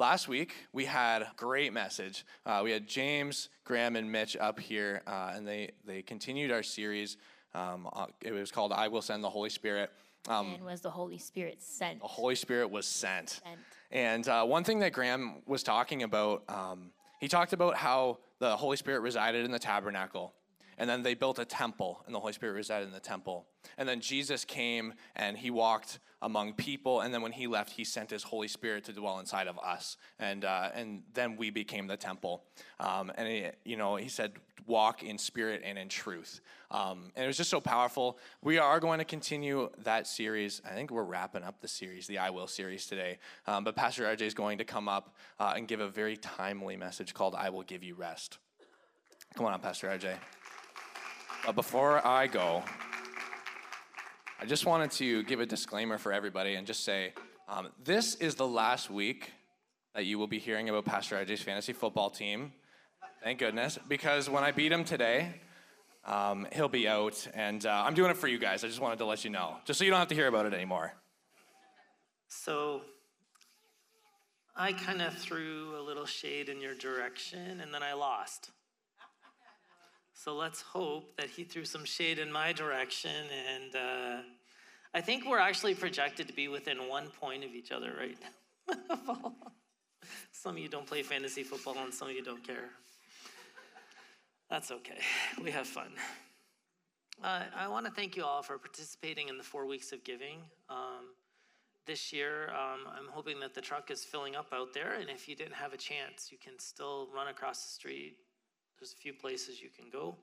Last week, we had a great message. Uh, we had James, Graham, and Mitch up here, uh, and they, they continued our series. Um, uh, it was called I Will Send the Holy Spirit. Um, and was the Holy Spirit sent? The Holy Spirit was sent. sent. And uh, one thing that Graham was talking about, um, he talked about how the Holy Spirit resided in the tabernacle. And then they built a temple, and the Holy Spirit resided in the temple. And then Jesus came and he walked among people. And then when he left, he sent his Holy Spirit to dwell inside of us. And, uh, and then we became the temple. Um, and, he, you know, he said, walk in spirit and in truth. Um, and it was just so powerful. We are going to continue that series. I think we're wrapping up the series, the I Will series today. Um, but Pastor RJ is going to come up uh, and give a very timely message called I Will Give You Rest. Come on, Pastor RJ. But before I go, I just wanted to give a disclaimer for everybody and just say um, this is the last week that you will be hearing about Pastor RJ's fantasy football team. Thank goodness, because when I beat him today, um, he'll be out, and uh, I'm doing it for you guys. I just wanted to let you know, just so you don't have to hear about it anymore. So, I kind of threw a little shade in your direction, and then I lost. So let's hope that he threw some shade in my direction. And uh, I think we're actually projected to be within one point of each other right now. some of you don't play fantasy football, and some of you don't care. That's okay. We have fun. Uh, I want to thank you all for participating in the four weeks of giving. Um, this year, um, I'm hoping that the truck is filling up out there, and if you didn't have a chance, you can still run across the street there's a few places you can go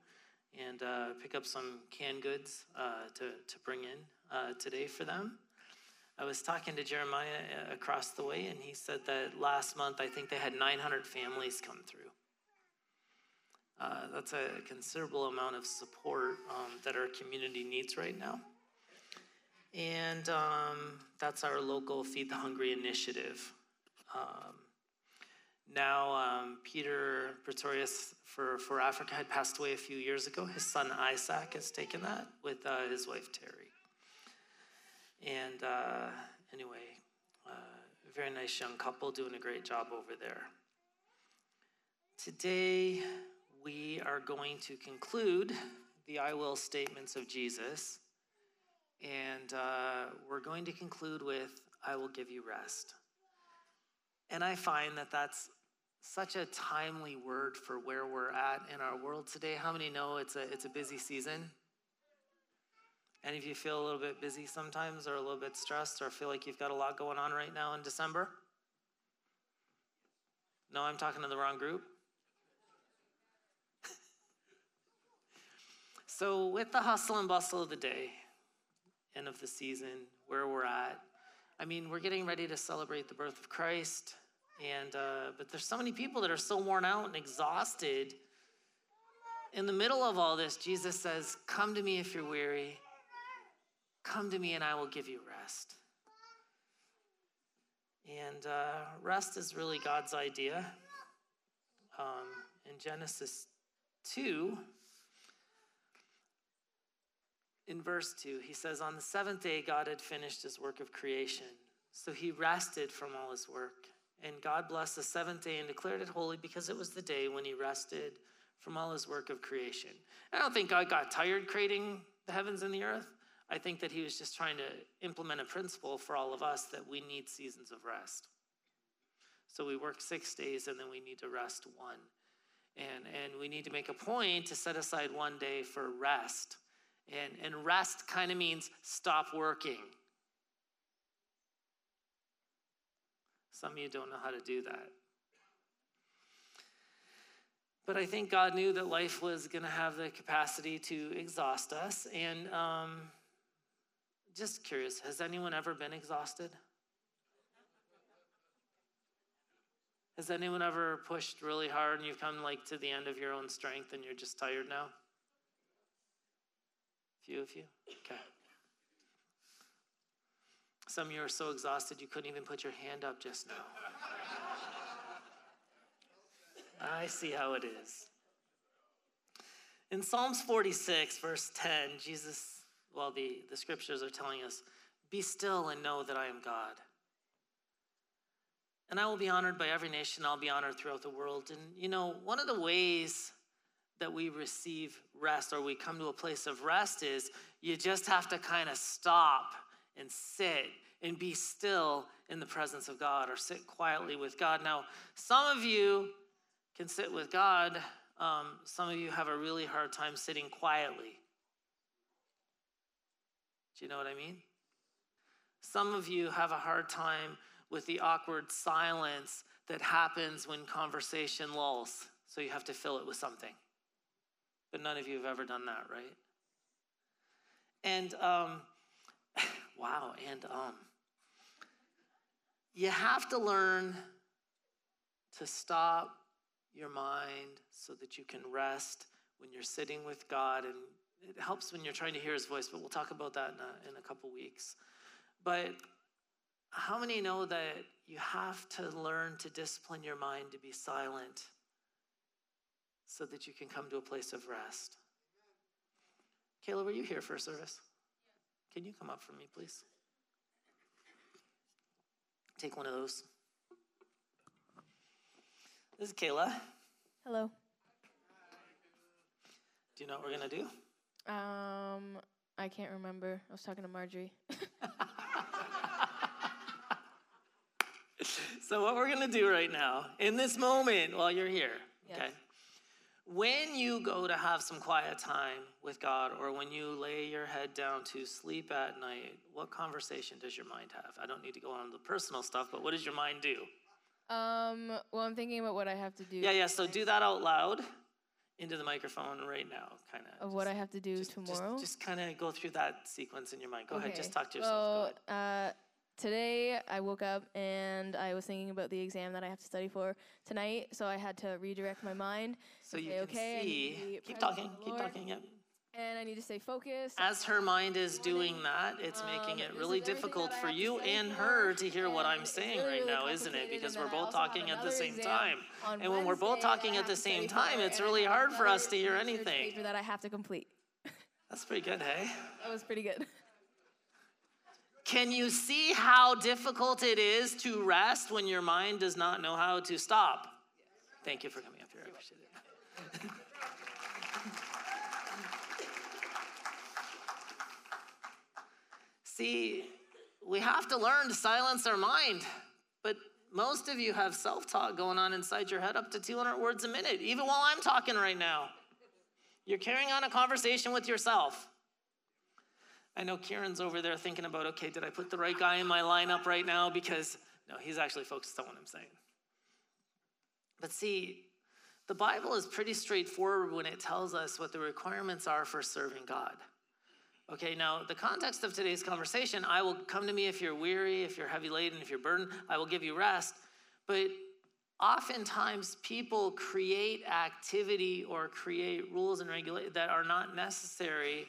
and uh, pick up some canned goods uh, to, to bring in uh, today for them. I was talking to Jeremiah uh, across the way, and he said that last month I think they had 900 families come through. Uh, that's a considerable amount of support um, that our community needs right now. And um, that's our local Feed the Hungry initiative. Um, now, um, Peter Pretorius for, for Africa had passed away a few years ago. His son Isaac has taken that with uh, his wife Terry. And uh, anyway, uh, very nice young couple doing a great job over there. Today, we are going to conclude the I will statements of Jesus. And uh, we're going to conclude with, I will give you rest. And I find that that's such a timely word for where we're at in our world today. How many know it's a, it's a busy season? Any of you feel a little bit busy sometimes or a little bit stressed or feel like you've got a lot going on right now in December? No, I'm talking to the wrong group. so, with the hustle and bustle of the day and of the season, where we're at, I mean, we're getting ready to celebrate the birth of Christ. And uh, but there's so many people that are so worn out and exhausted. In the middle of all this, Jesus says, "Come to me if you're weary. Come to me, and I will give you rest." And uh, rest is really God's idea. Um, in Genesis 2, in verse 2, he says, On the seventh day, God had finished his work of creation. So he rested from all his work. And God blessed the seventh day and declared it holy because it was the day when he rested from all his work of creation. I don't think God got tired creating the heavens and the earth. I think that he was just trying to implement a principle for all of us that we need seasons of rest. So we work six days and then we need to rest one. And, and we need to make a point to set aside one day for rest. And, and rest kind of means stop working. Some of you don't know how to do that. But I think God knew that life was going to have the capacity to exhaust us. And um, just curious, has anyone ever been exhausted? Has anyone ever pushed really hard and you've come like to the end of your own strength and you're just tired now? A few of you? Okay. Some of you are so exhausted you couldn't even put your hand up just now. I see how it is. In Psalms 46, verse 10, Jesus, well, the, the scriptures are telling us, Be still and know that I am God. And I will be honored by every nation, I'll be honored throughout the world. And you know, one of the ways that we receive rest or we come to a place of rest is you just have to kind of stop and sit and be still in the presence of God or sit quietly with God. Now, some of you can sit with God, um, some of you have a really hard time sitting quietly. Do you know what I mean? Some of you have a hard time with the awkward silence that happens when conversation lulls, so you have to fill it with something. But none of you have ever done that, right? And, um, wow, and, um, you have to learn to stop your mind so that you can rest when you're sitting with God. And it helps when you're trying to hear his voice, but we'll talk about that in a, in a couple weeks. But how many know that you have to learn to discipline your mind to be silent so that you can come to a place of rest? Kayla, were you here for a service? Can you come up for me, please? Take one of those. This is Kayla. Hello. Do you know what we're to do? Um, I can't remember. I was talking to Marjorie. so, what we're to do right now, in this moment while you're here, Yes. okay? When you go to have some quiet time with God or when you lay your head down to sleep at night, what conversation does your mind have? I don't need to go on the personal stuff, but what does your mind do? Um, well, I'm thinking about what I have to do. Yeah, yeah, so do that out loud into the microphone right now, kind Of Of what I have to do just, tomorrow. Just, just kind of go through that sequence in your mind. Go ahead, just talk to yourself. Go Well, ahead. uh, today I woke up and I was thinking about the exam that I have to study for tonight, so I had to redirect my mind. So you okay, can okay, see. Keep talking. Keep talking. Yep. And I need to stay focused. As her mind is doing that, it's making Um, it really difficult for you and her to hear what I'm saying really, right really now, isn't it? Because we're both talking at the same time. And when we're both Wednesday that I talking at the same time, it's really hard for us to hear anything. that I have to complete. That's pretty good, hey? That was pretty good. Can you see how difficult it is to rest when your mind does not know how to stop? Thank you for coming up here. I appreciate it. See, we have to learn to silence our mind, but most of you have self talk going on inside your head up to 200 words a minute, even while I'm talking right now. You're carrying on a conversation with yourself. I know Kieran's over there thinking about, okay, did I put the right guy in my lineup right now? Because, no, he's actually focused on what I'm saying. But see, the Bible is pretty straightforward when it tells us what the requirements are for serving God. Okay, now the context of today's conversation I will come to me if you're weary, if you're heavy laden, if you're burdened, I will give you rest. But oftentimes people create activity or create rules and regulations that are not necessary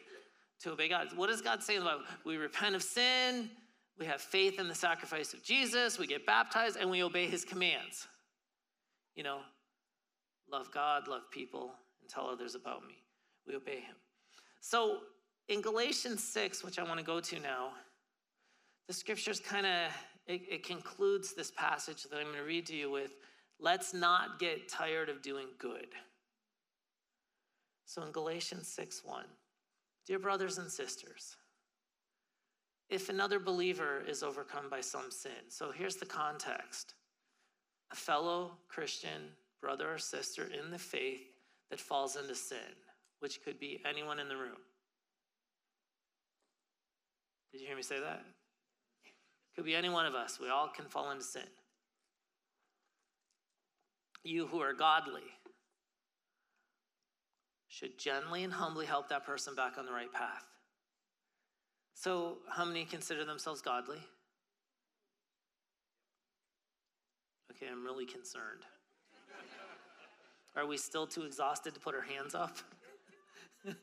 to obey God. What does God say Bible? We repent of sin, we have faith in the sacrifice of Jesus, we get baptized, and we obey his commands. You know, love God, love people, and tell others about me. We obey him. So in Galatians 6, which I want to go to now, the scriptures kind of it, it concludes this passage that I'm going to read to you with let's not get tired of doing good. So in Galatians 6 1, dear brothers and sisters, if another believer is overcome by some sin, so here's the context a fellow Christian brother or sister in the faith that falls into sin, which could be anyone in the room. Did you hear me say that? Could be any one of us. We all can fall into sin. You who are godly should gently and humbly help that person back on the right path. So, how many consider themselves godly? Okay, I'm really concerned. Are we still too exhausted to put our hands up?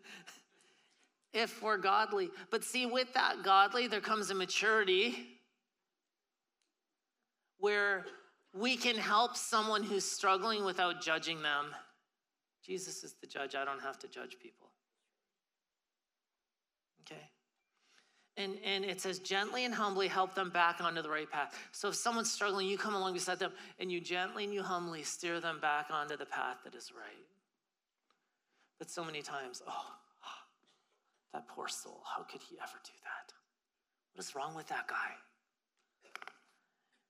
if we're godly. But see, with that godly, there comes a maturity where we can help someone who's struggling without judging them. Jesus is the judge. I don't have to judge people. Okay? And, and it says, gently and humbly help them back onto the right path. So if someone's struggling, you come along beside them and you gently and you humbly steer them back onto the path that is right. But so many times, oh, that poor soul, how could he ever do that? What is wrong with that guy?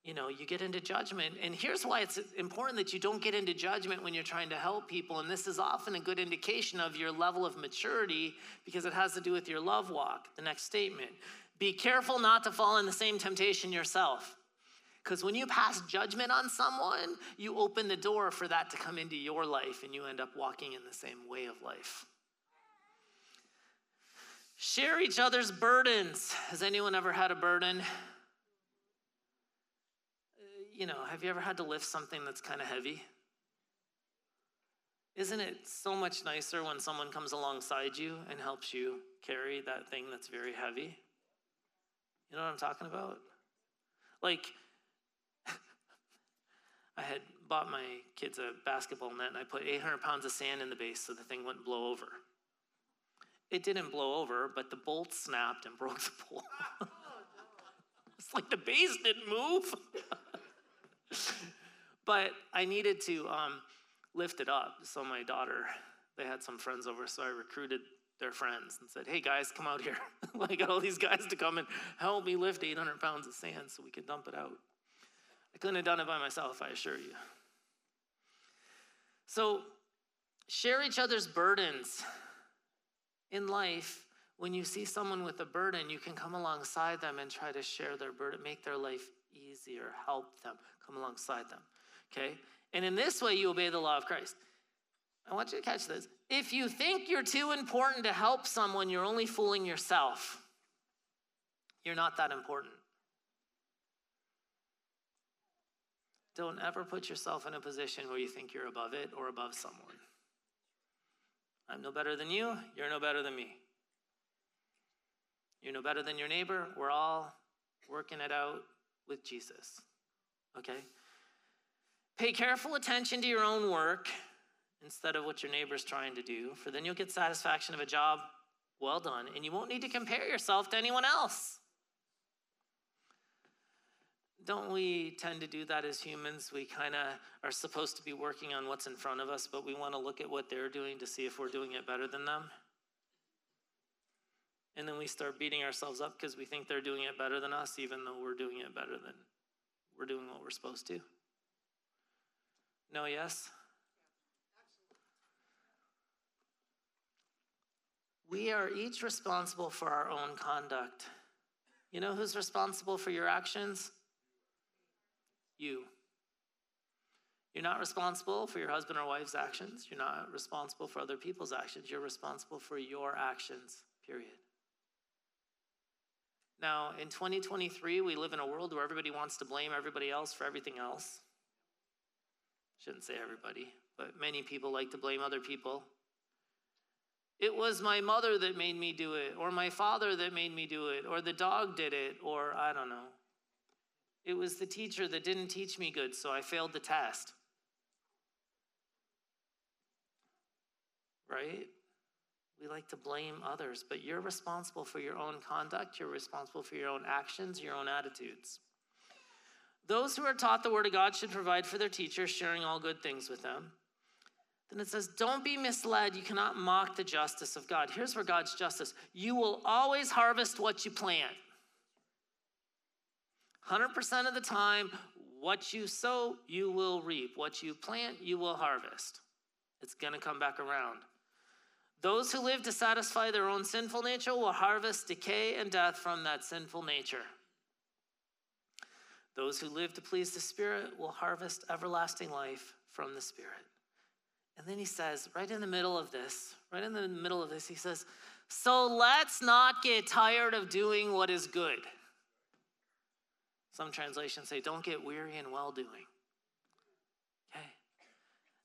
You know, you get into judgment. And here's why it's important that you don't get into judgment when you're trying to help people. And this is often a good indication of your level of maturity because it has to do with your love walk. The next statement be careful not to fall in the same temptation yourself. Because when you pass judgment on someone, you open the door for that to come into your life and you end up walking in the same way of life. Share each other's burdens. Has anyone ever had a burden? You know, have you ever had to lift something that's kind of heavy? Isn't it so much nicer when someone comes alongside you and helps you carry that thing that's very heavy? You know what I'm talking about? Like, I had bought my kids a basketball net and I put 800 pounds of sand in the base so the thing wouldn't blow over. It didn't blow over, but the bolt snapped and broke the pole. it's like the base didn't move. But I needed to um, lift it up. So my daughter, they had some friends over, so I recruited their friends and said, "Hey guys, come out here! I got all these guys to come and help me lift 800 pounds of sand so we could dump it out." I couldn't have done it by myself, I assure you. So, share each other's burdens in life. When you see someone with a burden, you can come alongside them and try to share their burden, make their life easier, help them, come alongside them. Okay? And in this way, you obey the law of Christ. I want you to catch this. If you think you're too important to help someone, you're only fooling yourself. You're not that important. Don't ever put yourself in a position where you think you're above it or above someone. I'm no better than you, you're no better than me. You're no better than your neighbor. We're all working it out with Jesus. Okay? Pay careful attention to your own work instead of what your neighbor's trying to do, for then you'll get satisfaction of a job well done, and you won't need to compare yourself to anyone else. Don't we tend to do that as humans? We kind of are supposed to be working on what's in front of us, but we want to look at what they're doing to see if we're doing it better than them. And then we start beating ourselves up because we think they're doing it better than us, even though we're doing it better than we're doing what we're supposed to. No, yes? We are each responsible for our own conduct. You know who's responsible for your actions? You. You're not responsible for your husband or wife's actions. You're not responsible for other people's actions. You're responsible for your actions, period. Now, in 2023, we live in a world where everybody wants to blame everybody else for everything else. Shouldn't say everybody, but many people like to blame other people. It was my mother that made me do it, or my father that made me do it, or the dog did it, or I don't know. It was the teacher that didn't teach me good, so I failed the test. Right? We like to blame others, but you're responsible for your own conduct, you're responsible for your own actions, your own attitudes. Those who are taught the Word of God should provide for their teachers, sharing all good things with them. Then it says, Don't be misled. You cannot mock the justice of God. Here's where God's justice you will always harvest what you plant. 100% of the time, what you sow, you will reap. What you plant, you will harvest. It's going to come back around. Those who live to satisfy their own sinful nature will harvest decay and death from that sinful nature. Those who live to please the Spirit will harvest everlasting life from the Spirit. And then he says, right in the middle of this, right in the middle of this, he says, So let's not get tired of doing what is good. Some translations say, Don't get weary in well doing. Okay?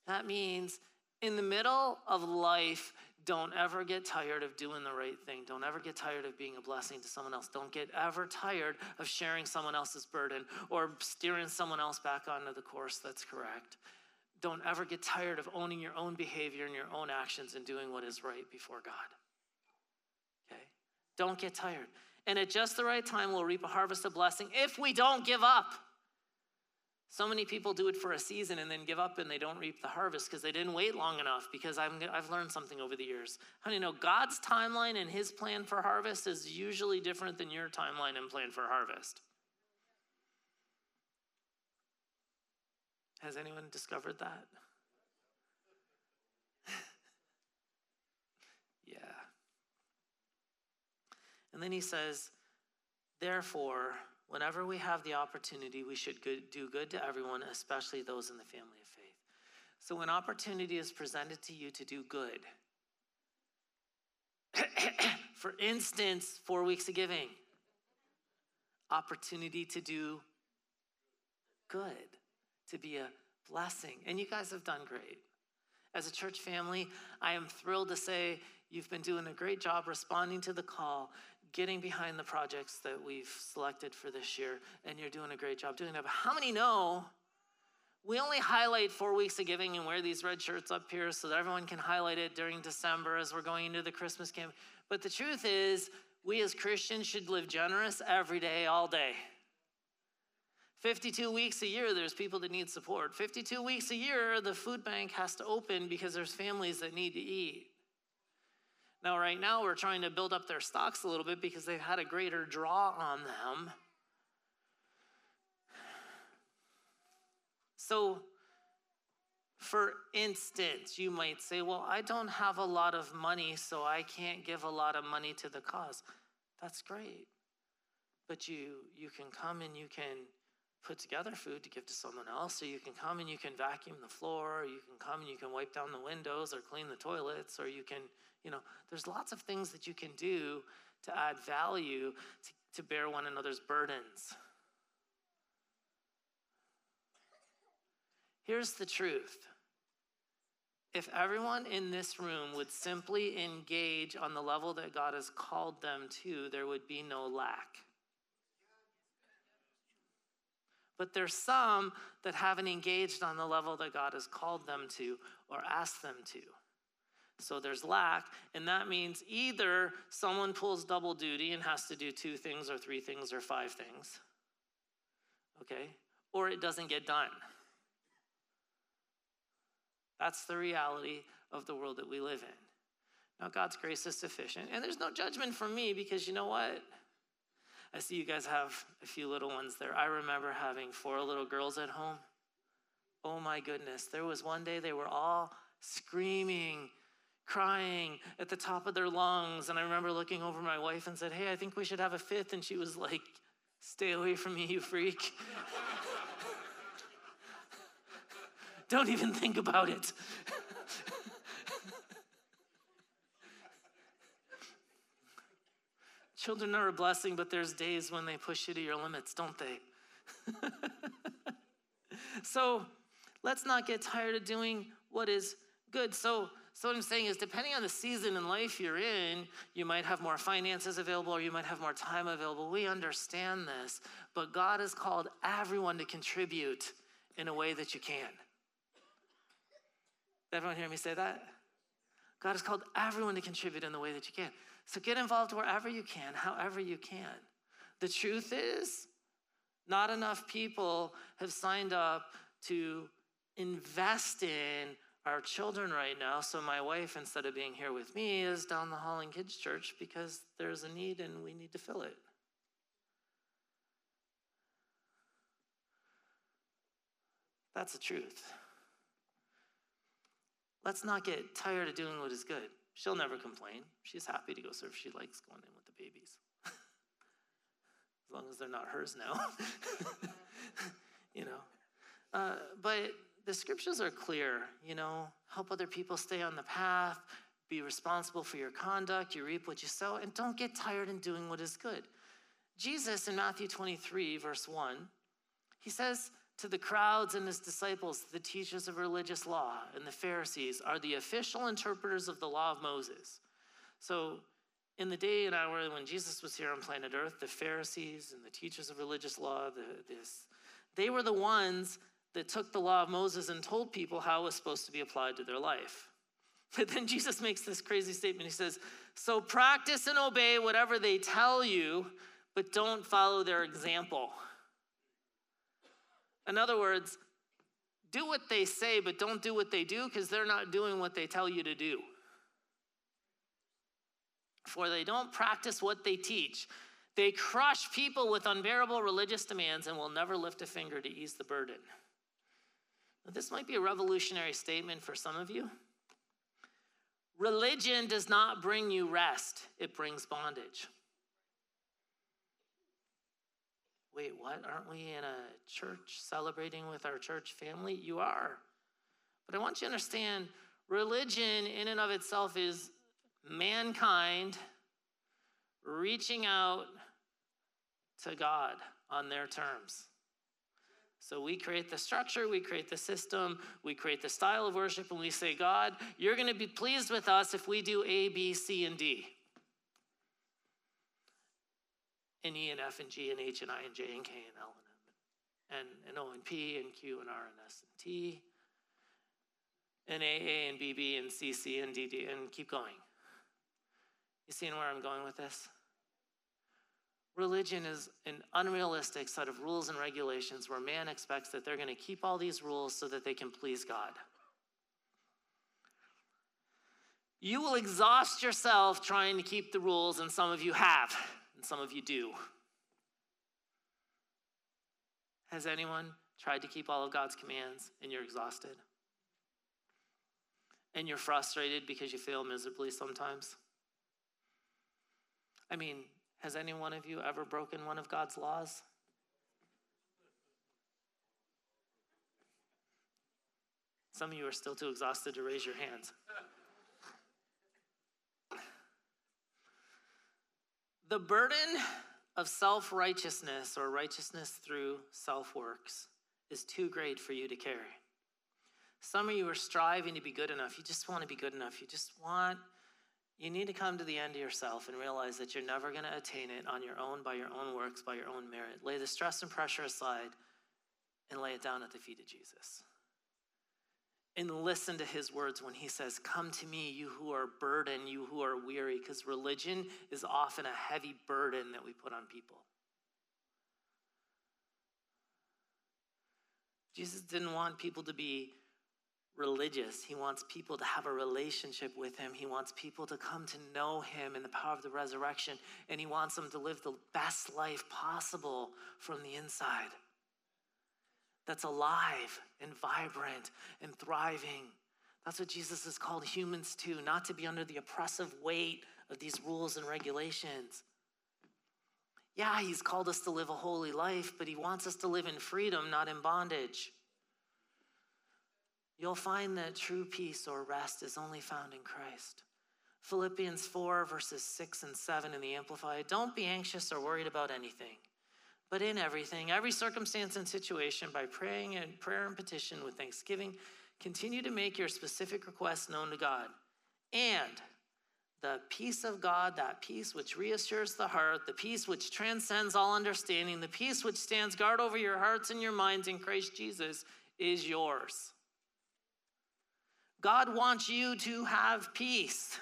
That means in the middle of life, don't ever get tired of doing the right thing. Don't ever get tired of being a blessing to someone else. Don't get ever tired of sharing someone else's burden or steering someone else back onto the course that's correct. Don't ever get tired of owning your own behavior and your own actions and doing what is right before God. Okay? Don't get tired. And at just the right time, we'll reap a harvest of blessing if we don't give up. So many people do it for a season and then give up and they don't reap the harvest because they didn't wait long enough. Because i have learned something over the years. Do you know God's timeline and his plan for harvest is usually different than your timeline and plan for harvest? Has anyone discovered that? yeah. And then he says, Therefore, whenever we have the opportunity, we should do good to everyone, especially those in the family of faith. So when opportunity is presented to you to do good, for instance, four weeks of giving, opportunity to do good, to be a blessing. And you guys have done great. As a church family, I am thrilled to say you've been doing a great job responding to the call getting behind the projects that we've selected for this year, and you're doing a great job doing that. But how many know we only highlight four weeks of giving and wear these red shirts up here so that everyone can highlight it during December as we're going into the Christmas camp? But the truth is, we as Christians should live generous every day, all day. 52 weeks a year, there's people that need support. 52 weeks a year, the food bank has to open because there's families that need to eat. Now, right now, we're trying to build up their stocks a little bit because they've had a greater draw on them. So, for instance, you might say, Well, I don't have a lot of money, so I can't give a lot of money to the cause. That's great. But you, you can come and you can put together food to give to someone else. So you can come and you can vacuum the floor, or you can come and you can wipe down the windows or clean the toilets, or you can you know, there's lots of things that you can do to add value to, to bear one another's burdens. Here's the truth. If everyone in this room would simply engage on the level that God has called them to, there would be no lack. But there's some that haven't engaged on the level that God has called them to or asked them to. So there's lack, and that means either someone pulls double duty and has to do two things, or three things, or five things, okay? Or it doesn't get done. That's the reality of the world that we live in. Now, God's grace is sufficient, and there's no judgment for me because you know what? I see you guys have a few little ones there. I remember having four little girls at home. Oh my goodness. There was one day they were all screaming crying at the top of their lungs. And I remember looking over my wife and said, Hey, I think we should have a fifth. And she was like, Stay away from me, you freak. Don't even think about it. Children are a blessing, but there's days when they push you to your limits, don't they? so let's not get tired of doing what is good. So so, what I'm saying is, depending on the season in life you're in, you might have more finances available or you might have more time available. We understand this, but God has called everyone to contribute in a way that you can. Did everyone hear me say that? God has called everyone to contribute in the way that you can. So, get involved wherever you can, however you can. The truth is, not enough people have signed up to invest in our children right now. So my wife, instead of being here with me, is down the hall in kids' church because there's a need and we need to fill it. That's the truth. Let's not get tired of doing what is good. She'll never complain. She's happy to go serve. She likes going in with the babies. as long as they're not hers now. you know. Uh, but the scriptures are clear, you know, help other people stay on the path, be responsible for your conduct, you reap what you sow, and don't get tired in doing what is good. Jesus in Matthew 23, verse 1, he says to the crowds and his disciples, the teachers of religious law and the Pharisees are the official interpreters of the law of Moses. So, in the day and hour when Jesus was here on planet Earth, the Pharisees and the teachers of religious law, the, this, they were the ones that took the law of Moses and told people how it was supposed to be applied to their life. But then Jesus makes this crazy statement. He says, So practice and obey whatever they tell you, but don't follow their example. In other words, do what they say, but don't do what they do because they're not doing what they tell you to do. For they don't practice what they teach. They crush people with unbearable religious demands and will never lift a finger to ease the burden. Now, this might be a revolutionary statement for some of you. Religion does not bring you rest, it brings bondage. Wait, what? Aren't we in a church celebrating with our church family? You are. But I want you to understand religion, in and of itself, is mankind reaching out to God on their terms. So we create the structure, we create the system, we create the style of worship, and we say, God, you're going to be pleased with us if we do A, B, C, and D. And E and F and G and H and I and J and K and L and M and, and O and P and Q and R and S and T and A, A and B, B and C, C and D, D and keep going. You seeing where I'm going with this? Religion is an unrealistic set of rules and regulations where man expects that they're going to keep all these rules so that they can please God. You will exhaust yourself trying to keep the rules, and some of you have, and some of you do. Has anyone tried to keep all of God's commands and you're exhausted? And you're frustrated because you fail miserably sometimes? I mean, has any one of you ever broken one of God's laws? Some of you are still too exhausted to raise your hands. The burden of self righteousness or righteousness through self works is too great for you to carry. Some of you are striving to be good enough. You just want to be good enough. You just want you need to come to the end of yourself and realize that you're never going to attain it on your own, by your own works, by your own merit. Lay the stress and pressure aside and lay it down at the feet of Jesus. And listen to his words when he says, Come to me, you who are burdened, you who are weary, because religion is often a heavy burden that we put on people. Jesus didn't want people to be religious. He wants people to have a relationship with him. He wants people to come to know him in the power of the resurrection. And he wants them to live the best life possible from the inside that's alive and vibrant and thriving. That's what Jesus has called humans to, not to be under the oppressive weight of these rules and regulations. Yeah, he's called us to live a holy life, but he wants us to live in freedom, not in bondage you'll find that true peace or rest is only found in Christ. Philippians 4, verses 6 and 7 in the Amplified Don't be anxious or worried about anything, but in everything, every circumstance and situation, by praying and prayer and petition with thanksgiving, continue to make your specific requests known to God. And the peace of God, that peace which reassures the heart, the peace which transcends all understanding, the peace which stands guard over your hearts and your minds in Christ Jesus, is yours. God wants you to have peace.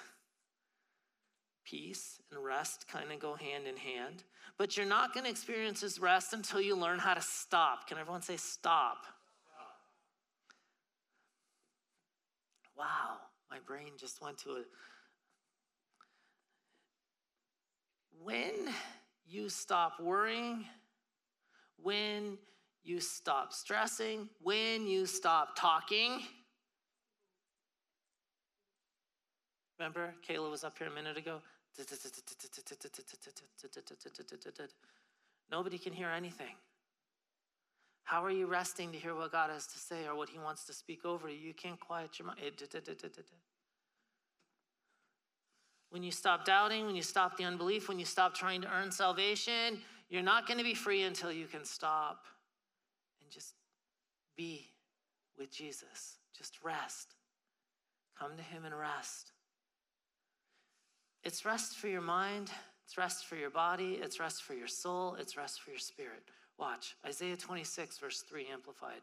Peace and rest kind of go hand in hand, but you're not going to experience this rest until you learn how to stop. Can everyone say stop? Wow, my brain just went to a. When you stop worrying, when you stop stressing, when you stop talking, Remember, Kayla was up here a minute ago? Nobody can hear anything. How are you resting to hear what God has to say or what He wants to speak over you? You can't quiet your mind. When you stop doubting, when you stop the unbelief, when you stop trying to earn salvation, you're not going to be free until you can stop and just be with Jesus. Just rest. Come to Him and rest. It's rest for your mind, it's rest for your body, it's rest for your soul, it's rest for your spirit. Watch Isaiah 26, verse 3, amplified.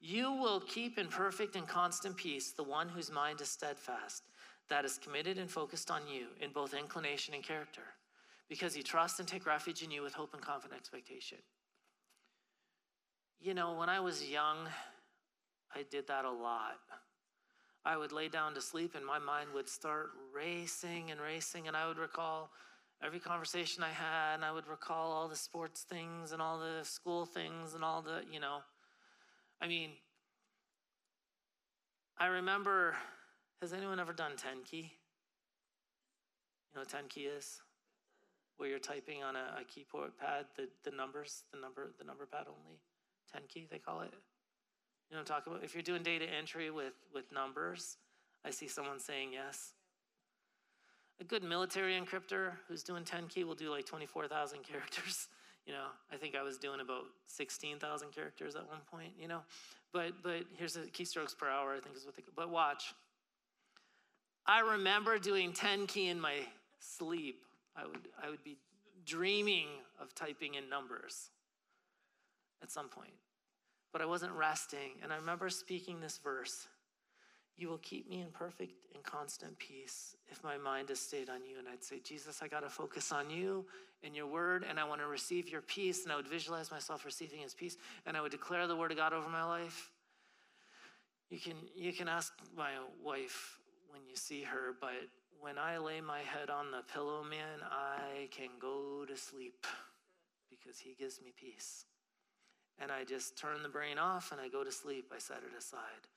You will keep in perfect and constant peace the one whose mind is steadfast, that is committed and focused on you in both inclination and character, because he trusts and take refuge in you with hope and confident expectation. You know, when I was young, I did that a lot. I would lay down to sleep and my mind would start racing and racing, and I would recall every conversation I had, and I would recall all the sports things and all the school things and all the, you know. I mean, I remember, has anyone ever done 10 key? You know what 10 key is? Where you're typing on a, a keyboard pad the, the numbers, the number, the number pad only. 10 key, they call it. You know talking about? If you're doing data entry with, with numbers, I see someone saying yes. A good military encryptor who's doing 10 key will do like 24,000 characters. You know, I think I was doing about 16,000 characters at one point, you know. But but here's the keystrokes per hour, I think is what they but watch. I remember doing 10 key in my sleep. I would I would be dreaming of typing in numbers at some point but I wasn't resting. And I remember speaking this verse You will keep me in perfect and constant peace if my mind is stayed on you. And I'd say, Jesus, I got to focus on you and your word, and I want to receive your peace. And I would visualize myself receiving his peace, and I would declare the word of God over my life. You can, you can ask my wife when you see her, but when I lay my head on the pillow, man, I can go to sleep because he gives me peace and I just turn the brain off and I go to sleep. I set it aside.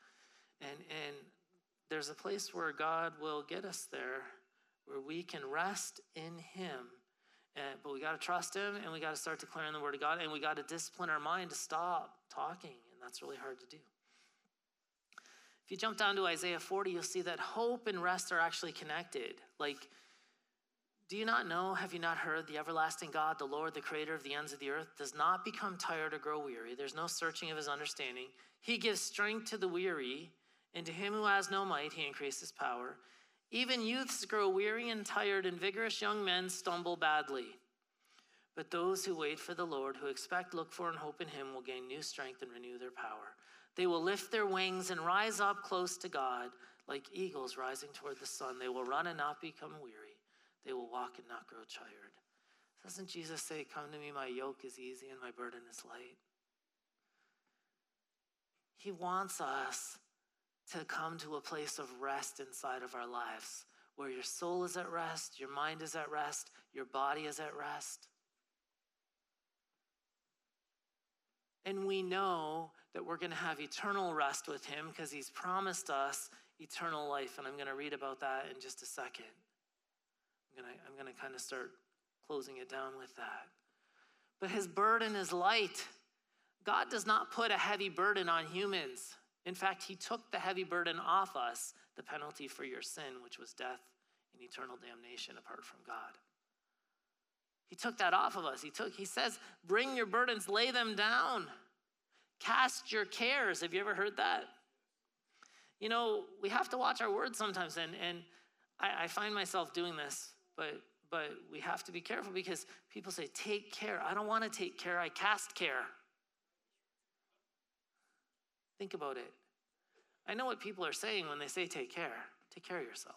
And, and there's a place where God will get us there where we can rest in Him. And, but we got to trust Him and we got to start declaring the Word of God and we got to discipline our mind to stop talking. And that's really hard to do. If you jump down to Isaiah 40, you'll see that hope and rest are actually connected. Like, do you not know, have you not heard, the everlasting God, the Lord, the creator of the ends of the earth, does not become tired or grow weary. There's no searching of his understanding. He gives strength to the weary, and to him who has no might, he increases power. Even youths grow weary and tired, and vigorous young men stumble badly. But those who wait for the Lord, who expect, look for, and hope in him, will gain new strength and renew their power. They will lift their wings and rise up close to God, like eagles rising toward the sun. They will run and not become weary they will walk and not grow tired. Doesn't Jesus say, Come to me, my yoke is easy and my burden is light? He wants us to come to a place of rest inside of our lives where your soul is at rest, your mind is at rest, your body is at rest. And we know that we're going to have eternal rest with Him because He's promised us eternal life. And I'm going to read about that in just a second gonna, I'm gonna kind of start closing it down with that. But his burden is light. God does not put a heavy burden on humans. In fact, he took the heavy burden off us, the penalty for your sin, which was death and eternal damnation apart from God. He took that off of us. He took, he says, bring your burdens, lay them down. Cast your cares. Have you ever heard that? You know, we have to watch our words sometimes, and, and I, I find myself doing this but but we have to be careful because people say, take care. I don't want to take care, I cast care. Think about it. I know what people are saying when they say take care. Take care of yourself.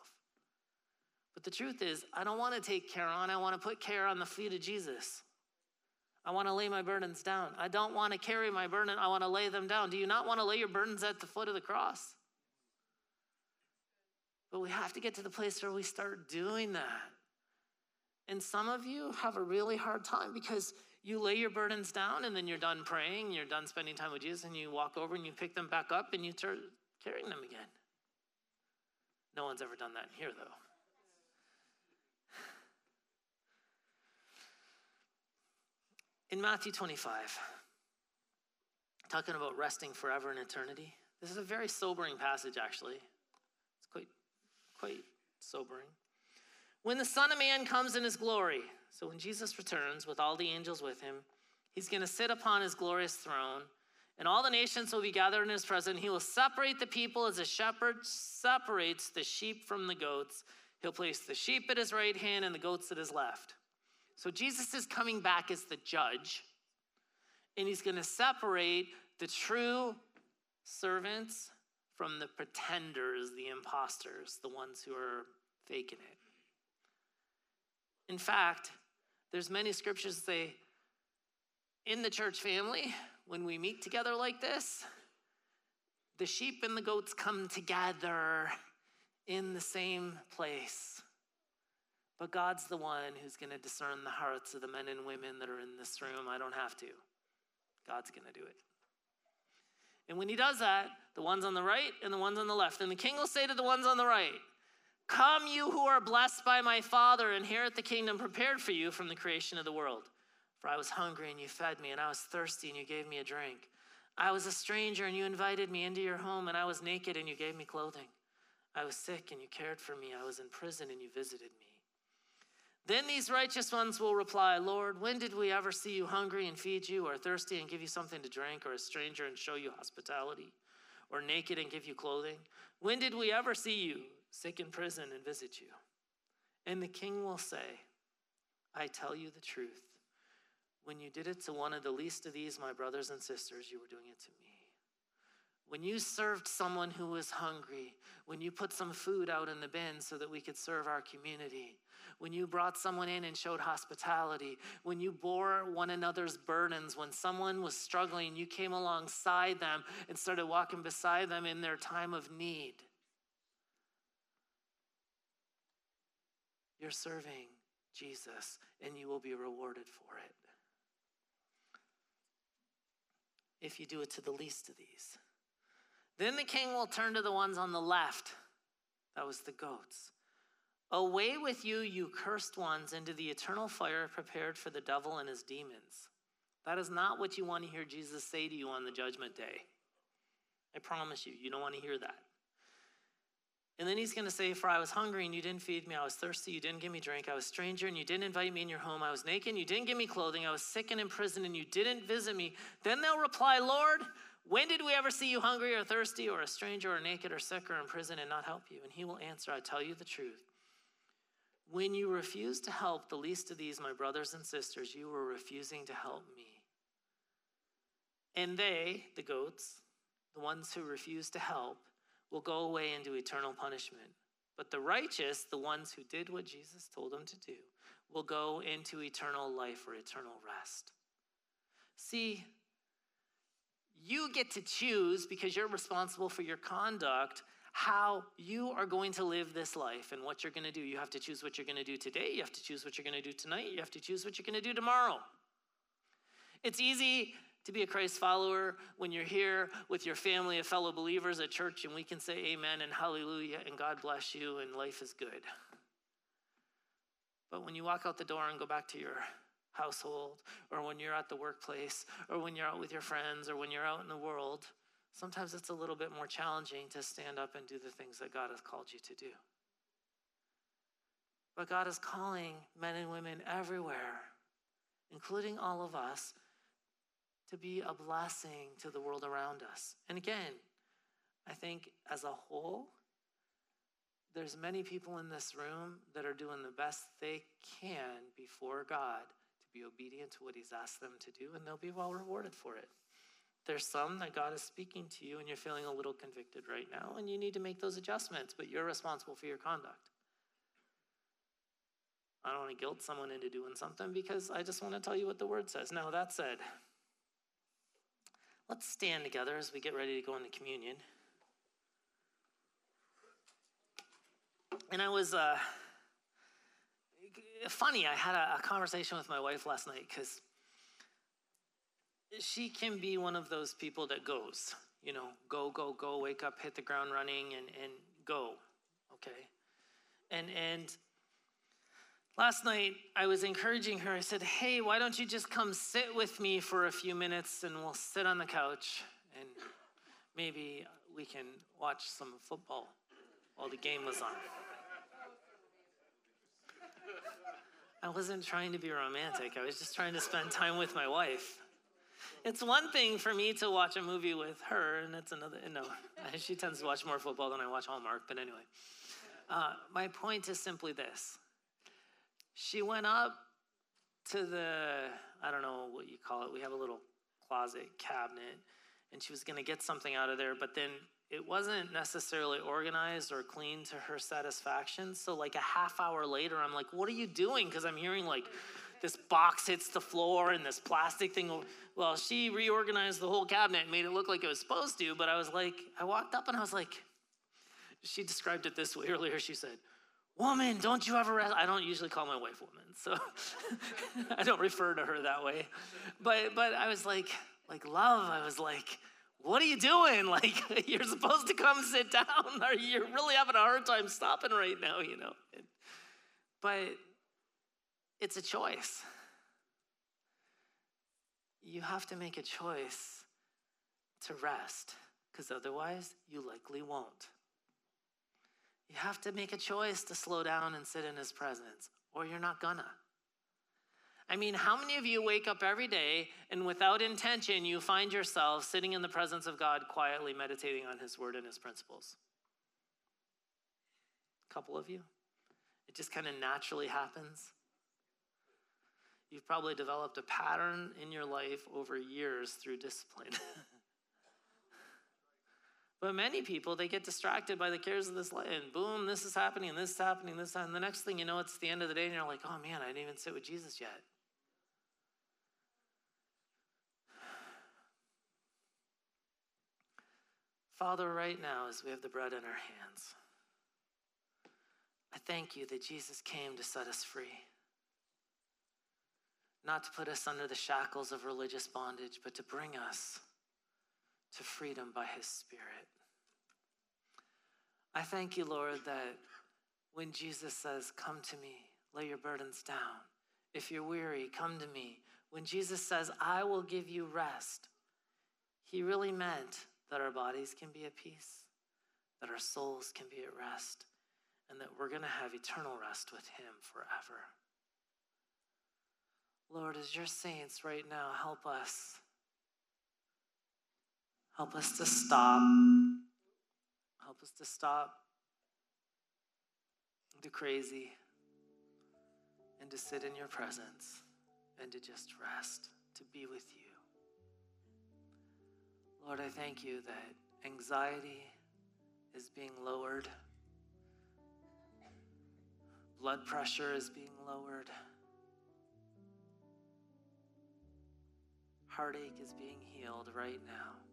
But the truth is, I don't want to take care on, I want to put care on the feet of Jesus. I want to lay my burdens down. I don't want to carry my burden, I want to lay them down. Do you not want to lay your burdens at the foot of the cross? But we have to get to the place where we start doing that. And some of you have a really hard time because you lay your burdens down and then you're done praying, you're done spending time with Jesus, and you walk over and you pick them back up and you start carrying them again. No one's ever done that here, though. In Matthew 25, talking about resting forever in eternity, this is a very sobering passage, actually. It's quite, quite sobering. When the Son of Man comes in his glory, so when Jesus returns with all the angels with him, he's going to sit upon his glorious throne, and all the nations will be gathered in his presence. He will separate the people as a shepherd separates the sheep from the goats. He'll place the sheep at his right hand and the goats at his left. So Jesus is coming back as the judge, and he's going to separate the true servants from the pretenders, the imposters, the ones who are faking it. In fact, there's many scriptures that say in the church family, when we meet together like this, the sheep and the goats come together in the same place. But God's the one who's going to discern the hearts of the men and women that are in this room. I don't have to. God's going to do it. And when he does that, the ones on the right and the ones on the left, and the king will say to the ones on the right, Come, you who are blessed by my Father, inherit the kingdom prepared for you from the creation of the world. For I was hungry and you fed me, and I was thirsty and you gave me a drink. I was a stranger and you invited me into your home, and I was naked and you gave me clothing. I was sick and you cared for me. I was in prison and you visited me. Then these righteous ones will reply, Lord, when did we ever see you hungry and feed you, or thirsty and give you something to drink, or a stranger and show you hospitality, or naked and give you clothing? When did we ever see you sick in prison and visit you? And the king will say, I tell you the truth. When you did it to one of the least of these, my brothers and sisters, you were doing it to me. When you served someone who was hungry, when you put some food out in the bin so that we could serve our community, when you brought someone in and showed hospitality, when you bore one another's burdens, when someone was struggling, you came alongside them and started walking beside them in their time of need. You're serving Jesus and you will be rewarded for it. If you do it to the least of these. Then the king will turn to the ones on the left. That was the goats. Away with you, you cursed ones, into the eternal fire prepared for the devil and his demons. That is not what you want to hear Jesus say to you on the judgment day. I promise you, you don't want to hear that. And then he's going to say, For I was hungry and you didn't feed me. I was thirsty, you didn't give me drink. I was stranger and you didn't invite me in your home. I was naked and you didn't give me clothing. I was sick and in prison and you didn't visit me. Then they'll reply, Lord, when did we ever see you hungry or thirsty or a stranger or naked or sick or in prison and not help you? And he will answer, I tell you the truth. When you refuse to help the least of these, my brothers and sisters, you were refusing to help me. And they, the goats, the ones who refused to help, will go away into eternal punishment. But the righteous, the ones who did what Jesus told them to do, will go into eternal life or eternal rest. See, you get to choose because you're responsible for your conduct how you are going to live this life and what you're going to do. You have to choose what you're going to do today. You have to choose what you're going to do tonight. You have to choose what you're going to do tomorrow. It's easy to be a Christ follower when you're here with your family of fellow believers at church and we can say amen and hallelujah and God bless you and life is good. But when you walk out the door and go back to your household or when you're at the workplace or when you're out with your friends or when you're out in the world, sometimes it's a little bit more challenging to stand up and do the things that God has called you to do. But God is calling men and women everywhere, including all of us, to be a blessing to the world around us. And again, I think as a whole, there's many people in this room that are doing the best they can before God to be obedient to what He's asked them to do, and they'll be well rewarded for it. There's some that God is speaking to you, and you're feeling a little convicted right now, and you need to make those adjustments, but you're responsible for your conduct. I don't want to guilt someone into doing something because I just want to tell you what the word says. Now, that said, Let's stand together as we get ready to go into communion. And I was uh, funny, I had a, a conversation with my wife last night because she can be one of those people that goes, you know, go, go, go, wake up, hit the ground running, and, and go, okay? And, and Last night, I was encouraging her. I said, Hey, why don't you just come sit with me for a few minutes and we'll sit on the couch and maybe we can watch some football while the game was on. I wasn't trying to be romantic, I was just trying to spend time with my wife. it's one thing for me to watch a movie with her, and it's another. No, she tends to watch more football than I watch Hallmark. But anyway, uh, my point is simply this: she went up to the I don't know what you call it. We have a little closet cabinet, and she was going to get something out of there, but then it wasn't necessarily organized or clean to her satisfaction. So like a half hour later, I'm like, "What are you doing?" Because I'm hearing like this box hits the floor and this plastic thing. Well, she reorganized the whole cabinet and made it look like it was supposed to. But I was like, I walked up and I was like, she described it this way earlier. She said, Woman, don't you ever rest? I don't usually call my wife woman, so I don't refer to her that way. But but I was like, like love, I was like, what are you doing? Like, you're supposed to come sit down. Are you really having a hard time stopping right now, you know? But it's a choice. You have to make a choice to rest, because otherwise, you likely won't. You have to make a choice to slow down and sit in His presence, or you're not gonna. I mean, how many of you wake up every day and without intention you find yourself sitting in the presence of God quietly meditating on His word and His principles? A couple of you? It just kind of naturally happens. You've probably developed a pattern in your life over years through discipline. but many people, they get distracted by the cares of this life, and boom, this is happening, this is happening, this, and the next thing you know, it's the end of the day, and you're like, oh man, I didn't even sit with Jesus yet. Father, right now, as we have the bread in our hands, I thank you that Jesus came to set us free not to put us under the shackles of religious bondage, but to bring us to freedom by His Spirit. I thank you, Lord, that when Jesus says, Come to me, lay your burdens down. If you're weary, come to me. When Jesus says, I will give you rest, He really meant that our bodies can be at peace, that our souls can be at rest, and that we're going to have eternal rest with Him forever. Lord, as your saints right now, help us. Help us to stop. Help us to stop the crazy and to sit in your presence and to just rest, to be with you. Lord, I thank you that anxiety is being lowered, blood pressure is being lowered. heartache is being healed right now.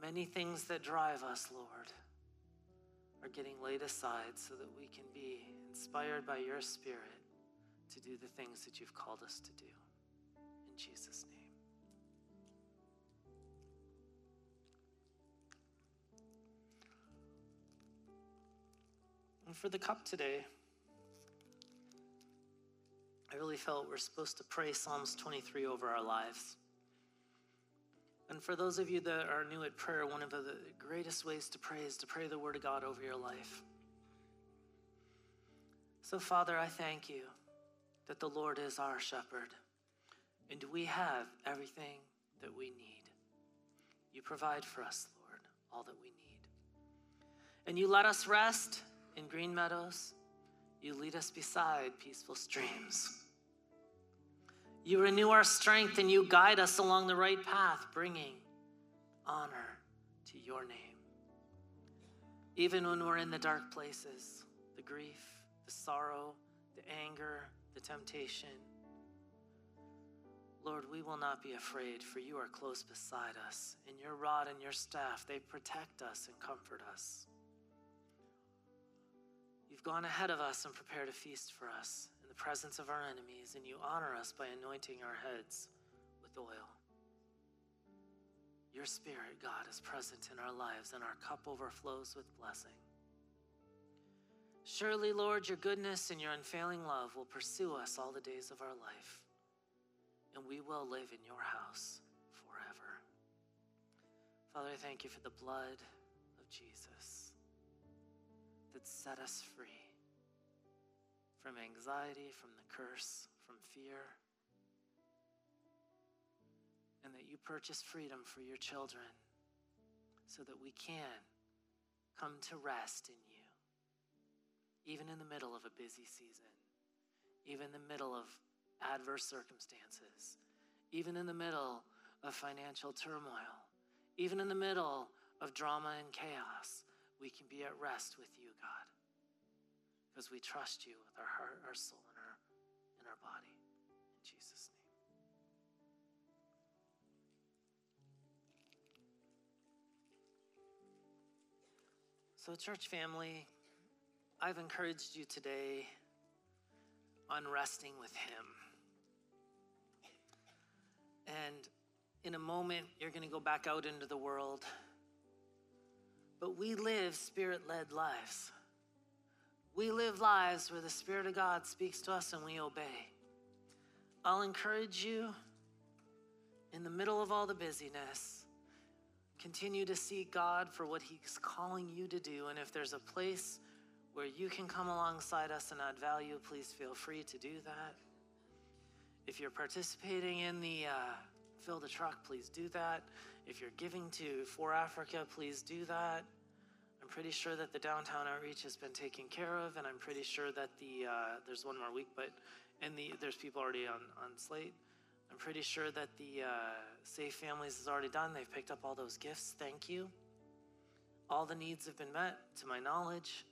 Many things that drive us, Lord, are getting laid aside so that we can be inspired by your Spirit to do the things that you've called us to do. In Jesus' name. And for the cup today, I really felt we're supposed to pray Psalms 23 over our lives. And for those of you that are new at prayer, one of the greatest ways to pray is to pray the Word of God over your life. So, Father, I thank you that the Lord is our shepherd, and we have everything that we need. You provide for us, Lord, all that we need. And you let us rest in green meadows. You lead us beside peaceful streams. You renew our strength and you guide us along the right path, bringing honor to your name. Even when we're in the dark places, the grief, the sorrow, the anger, the temptation, Lord, we will not be afraid, for you are close beside us, and your rod and your staff, they protect us and comfort us. You've gone ahead of us and prepared a feast for us presence of our enemies, and you honor us by anointing our heads with oil. Your Spirit, God, is present in our lives, and our cup overflows with blessing. Surely, Lord, your goodness and your unfailing love will pursue us all the days of our life, and we will live in your house forever. Father, I thank you for the blood of Jesus that set us free from anxiety, from the curse, from fear. And that you purchase freedom for your children so that we can come to rest in you, even in the middle of a busy season, even in the middle of adverse circumstances, even in the middle of financial turmoil, even in the middle of drama and chaos, we can be at rest with you, God, because we trust you with our heart, our soul, and our, and our body. In Jesus' name. So, church family, I've encouraged you today on resting with Him. And in a moment, you're going to go back out into the world. But we live spirit led lives. We live lives where the Spirit of God speaks to us and we obey. I'll encourage you in the middle of all the busyness, continue to seek God for what He's calling you to do. And if there's a place where you can come alongside us and add value, please feel free to do that. If you're participating in the uh, fill the truck, please do that. If you're giving to For Africa, please do that. Pretty sure that the downtown outreach has been taken care of, and I'm pretty sure that the uh, there's one more week, but and the there's people already on on slate. I'm pretty sure that the uh, Safe Families is already done. They've picked up all those gifts. Thank you. All the needs have been met, to my knowledge.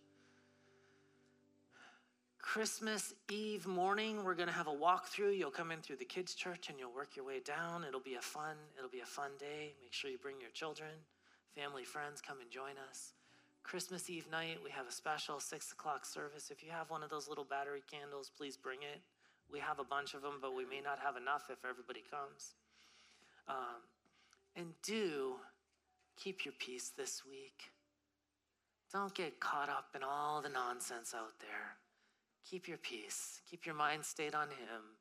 Christmas Eve morning, we're going to have a walkthrough. You'll come in through the kids' church and you'll work your way down. It'll be a fun, it'll be a fun day. Make sure you bring your children, family, friends, come and join us. Christmas Eve night, we have a special six o'clock service. If you have one of those little battery candles, please bring it. We have a bunch of them, but we may not have enough if everybody comes. Um, and do keep your peace this week. Don't get caught up in all the nonsense out there. Keep your peace. Keep your mind stayed on Him.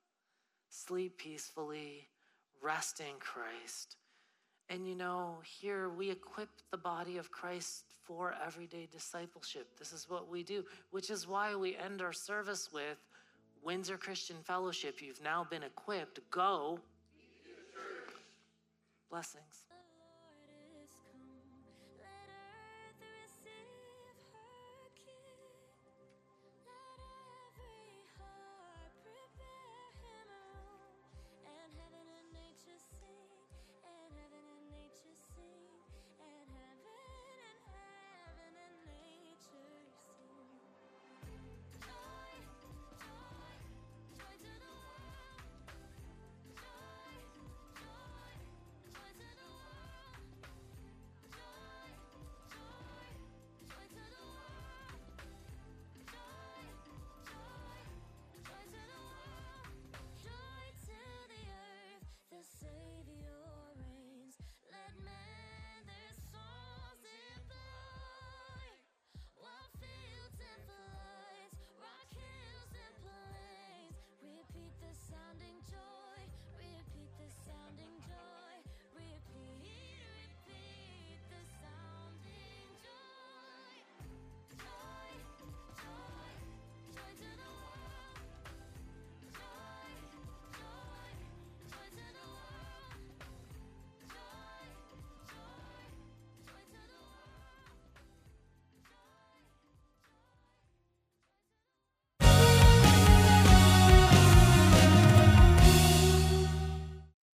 Sleep peacefully. Rest in Christ. And you know, here we equip the body of Christ for everyday discipleship. This is what we do, which is why we end our service with Windsor Christian Fellowship. You've now been equipped. Go. Blessings.